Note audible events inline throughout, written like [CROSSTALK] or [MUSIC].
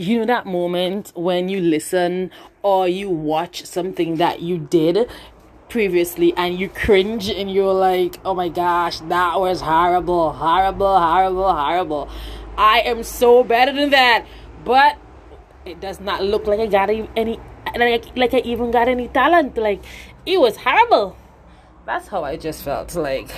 you know that moment when you listen or you watch something that you did previously and you cringe and you're like, oh my gosh, that was horrible, horrible, horrible, horrible. I am so better than that. But it does not look like I got any, like, like I even got any talent. Like, it was horrible. That's how I just felt. Like,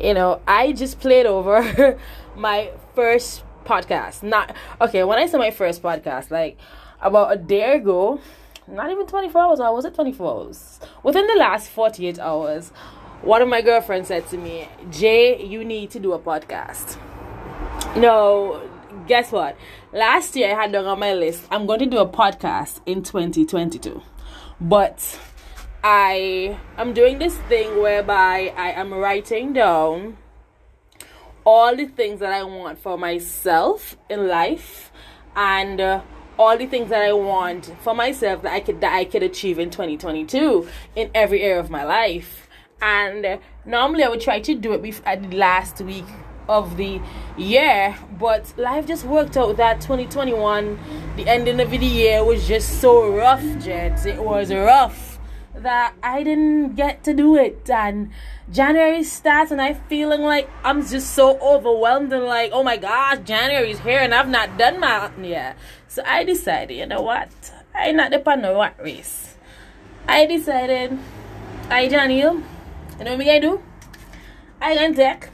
you know, I just played over [LAUGHS] my first podcast. Not okay. When I say my first podcast, like about a day ago, not even 24 hours, or was it 24 hours? Within the last 48 hours, one of my girlfriends said to me, Jay, you need to do a podcast. No, guess what? Last year I had on my list, I'm going to do a podcast in 2022. But I am doing this thing whereby I am writing down all the things that I want for myself in life and uh, all the things that I want for myself that I could that I could achieve in 2022 in every area of my life. And uh, normally I would try to do it before, at the last week of the year, but life just worked out that 2021, the ending of the year was just so rough, Jets. It was rough that I didn't get to do it. And January starts, and I'm feeling like I'm just so overwhelmed and like, oh my gosh, January's here, and I've not done my yet. So I decided, you know what? I not depend on what race. I decided, I Daniel, you know what me I do? I go in tech.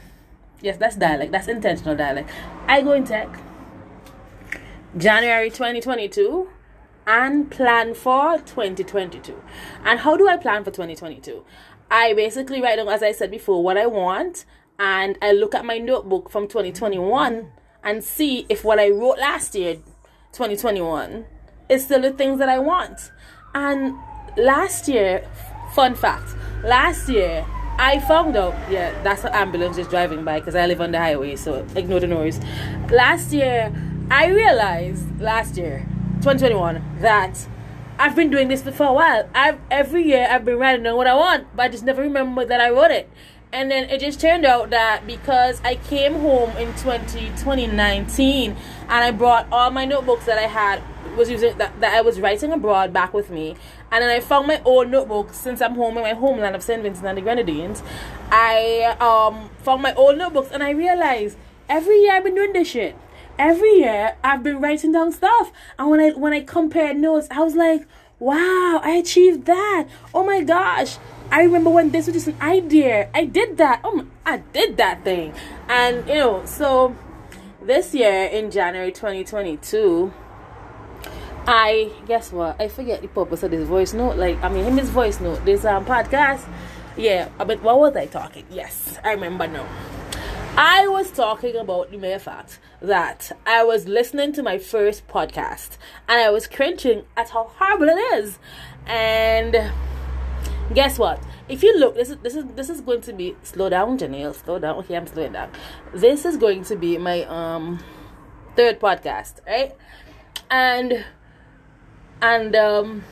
Yes, that's dialect. That's intentional dialect. I go in tech. January 2022 and plan for 2022. And how do I plan for 2022? I basically write down, as I said before, what I want, and I look at my notebook from 2021 and see if what I wrote last year, 2021, is still the things that I want. And last year, fun fact, last year I found out, yeah, that's an ambulance just driving by because I live on the highway, so ignore the noise. Last year, I realized last year 2021 that I've been doing this for a while. I've every year I've been writing down what I want, but I just never remember that I wrote it. And then it just turned out that because I came home in 20, 2019 and I brought all my notebooks that I had was using that, that I was writing abroad back with me. And then I found my old notebooks since I'm home in my homeland of St. Vincent and the Grenadines. I um found my old notebooks and I realized every year I've been doing this shit every year I've been writing down stuff. And when I when I compared notes, I was like, wow, I achieved that. Oh my gosh. I remember when this was just an idea. I did that. Oh, my, I did that thing. And you know, so this year in January 2022, I guess what? I forget the purpose of this voice note. Like, I mean, him his voice note. This um podcast. Yeah, but what was I talking? Yes, I remember now. I was talking about the mere fact that I was listening to my first podcast and I was cringing at how horrible it is. And guess what? If you look, this is this is this is going to be slow down, Janelle. Slow down. Okay, I'm slowing down. This is going to be my um third podcast, right? And and um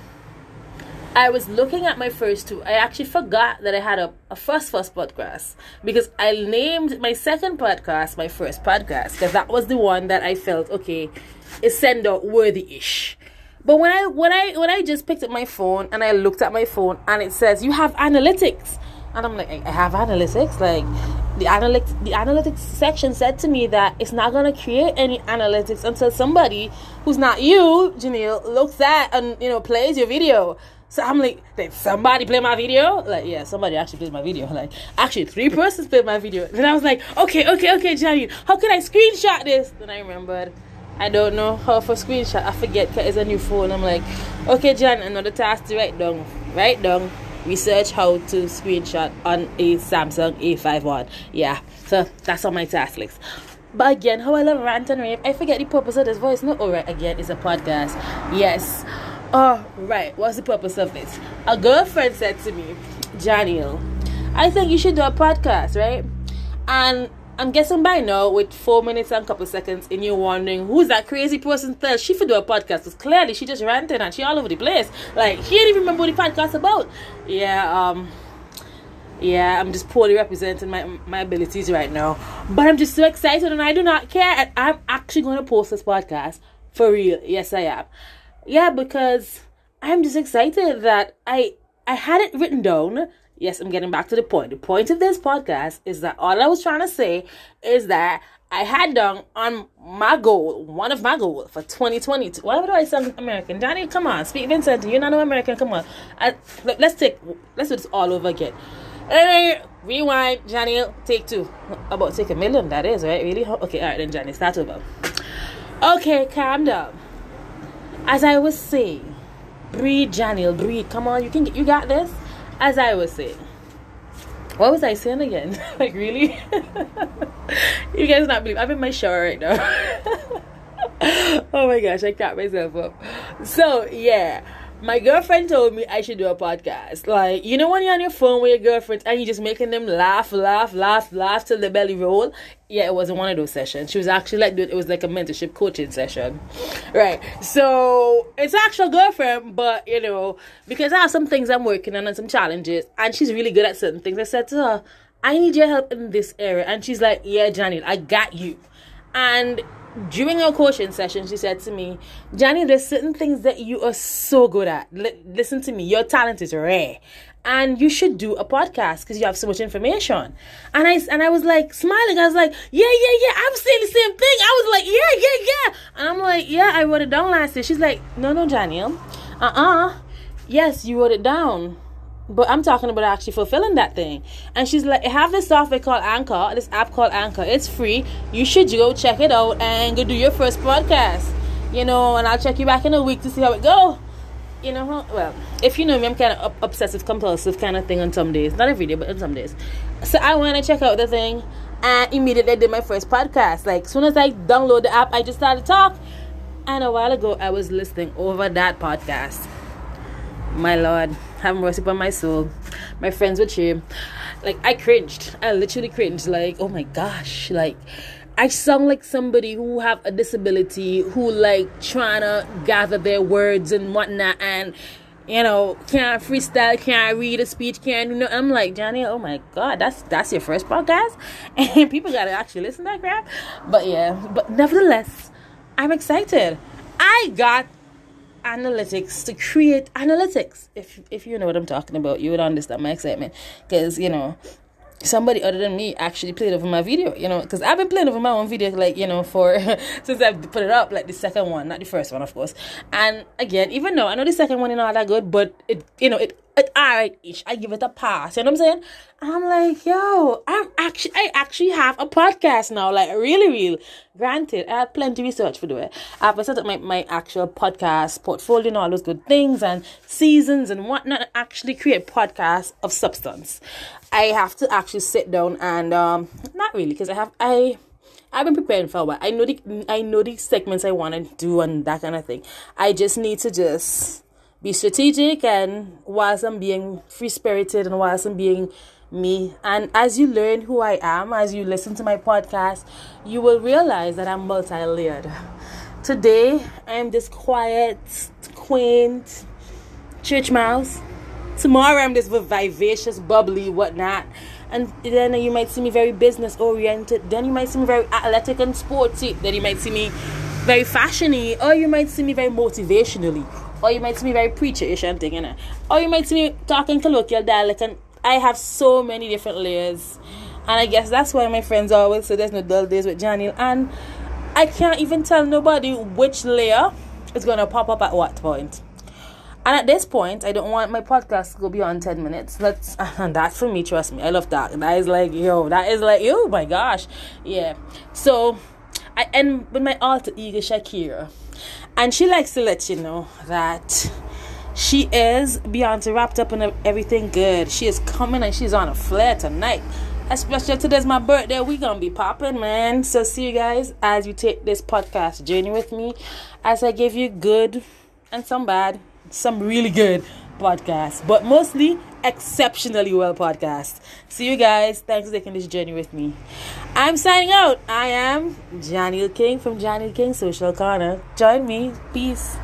I was looking at my first two. I actually forgot that I had a, a first first podcast because I named my second podcast my first podcast because that was the one that I felt okay is send out worthy ish. But when I when I when I just picked up my phone and I looked at my phone and it says you have analytics and I'm like I have analytics like the analytics the analytics section said to me that it's not gonna create any analytics until somebody who's not you Janelle looks at and you know plays your video so I'm like, did somebody play my video? Like, yeah, somebody actually played my video. [LAUGHS] Like, actually, three persons played my video. Then I was like, okay, okay, okay, Johnny, how can I screenshot this? Then I remembered, I don't know how for screenshot. I forget because it's a new phone. I'm like, okay, John, another task to write down. Write down. Research how to screenshot on a Samsung A51. Yeah, so that's on my task list. But again, how I love rant and rave. I forget the purpose of this voice. No, alright, again, it's a podcast. Yes. Oh, right. What's the purpose of this? A girlfriend said to me, Daniel, I think you should do a podcast, right? And I'm guessing by now, with four minutes and couple seconds, and you're wondering who's that crazy person that she should do a podcast? Because clearly she just ranted and she all over the place. Like she didn't even remember what the podcast about. Yeah, um, yeah, I'm just poorly representing my my abilities right now. But I'm just so excited and I do not care. And I'm actually going to post this podcast For real. Yes, I am. Yeah, because I'm just excited that I I had it written down. Yes, I'm getting back to the point. The point of this podcast is that all I was trying to say is that I had done on my goal, one of my goals for 2020. Whatever do I sound American? Danny, come on, speak Vincent. You're not an American. Come on. I, let's take, let's do this all over again. Hey, rewind, Johnny. Take two. About take a million. That is right. Really? Okay. All right, then, Johnny. Start over. Okay, calm down. As I was saying, breathe, Johnny. Breathe. Come on, you can. You got this. As I was saying. What was I saying again? [LAUGHS] like really? [LAUGHS] you guys not believe I'm in my shower right now. [LAUGHS] oh my gosh, I cracked myself up. So yeah my girlfriend told me I should do a podcast. Like, you know, when you're on your phone with your girlfriend and you're just making them laugh, laugh, laugh, laugh till the belly roll. Yeah, it wasn't one of those sessions. She was actually like, it was like a mentorship coaching session. Right. So it's actual girlfriend, but you know, because I have some things I'm working on and some challenges, and she's really good at certain things. I said to her, I need your help in this area. And she's like, Yeah, Johnny, I got you. And during our coaching session, she said to me, Johnny, there's certain things that you are so good at. L- listen to me, your talent is rare. And you should do a podcast because you have so much information. And I and I was like smiling. I was like, yeah, yeah, yeah. I'm saying the same thing. I was like, yeah, yeah, yeah. And I'm like, yeah, I wrote it down last year. She's like, no, no, Johnny. Uh-uh. Yes, you wrote it down. But I'm talking about actually fulfilling that thing. And she's like, have this software called Anchor, this app called Anchor. It's free. You should go check it out and go do your first podcast. You know, and I'll check you back in a week to see how it go. You know, well, if you know me, I'm kind of obsessive compulsive kind of thing on some days. Not every day, but on some days. So I went to check out the thing and immediately did my first podcast. Like, as soon as I download the app, I just started talk. And a while ago, I was listening over that podcast. My Lord have mercy upon my soul. My friends were cheer. Eh, like I cringed. I literally cringed. Like, oh my gosh. Like I sound like somebody who have a disability who like trying to gather their words and whatnot and you know, can't freestyle, can't read a speech, can't you know. I'm like, Johnny, oh my god, that's that's your first podcast? [LAUGHS] And people gotta actually listen to that crap. But yeah, but nevertheless, I'm excited. I got analytics to create analytics. If if you know what I'm talking about, you would understand my excitement because you know somebody other than me actually played over my video, you know, because I've been playing over my own video, like, you know, for [LAUGHS] since I've put it up, like the second one, not the first one, of course. And again, even though I know the second one is not that good, but it, you know, it, it alright ish. I give it a pass, you know what I'm saying? I'm like, yo, I'm actually, I actually have a podcast now, like, really, real. Granted, I have plenty of research for doing. It. I've set up my, my actual podcast portfolio and all those good things and seasons and whatnot, actually create podcasts of substance. I have to actually sit down and um not really because I have I I've been preparing for a while. I know the I know the segments I want to do and that kind of thing. I just need to just be strategic and whilst I'm being free spirited and whilst I'm being me. And as you learn who I am, as you listen to my podcast, you will realize that I'm multi layered. Today, I'm this quiet, quaint church mouse Tomorrow I'm this vivacious, bubbly, whatnot. And then you might see me very business oriented. Then you might see me very athletic and sporty. Then you might see me very fashiony. Or you might see me very motivationally. Or you might see me very preacher-ish and thing, you know. Or oh, you might see me talking colloquial dialect. And I have so many different layers. And I guess that's why my friends always say there's no dull days with Johnny. And I can't even tell nobody which layer is going to pop up at what point. And at this point, I don't want my podcast to go beyond 10 minutes. Let's, [LAUGHS] and that's for me, trust me. I love that. That is like, yo, that is like, oh my gosh. Yeah. So, I end with my alter ego, Shakira. And she likes to let you know that she is Beyonce wrapped up in everything good. She is coming and she's on a flare tonight. Especially today's my birthday. We gonna be popping, man. So see you guys as you take this podcast journey with me. As I give you good and some bad some really good podcasts, but mostly exceptionally well podcast. See you guys. Thanks for taking this journey with me. I'm signing out. I am Johnny King from Johnny King Social Corner. Join me. Peace.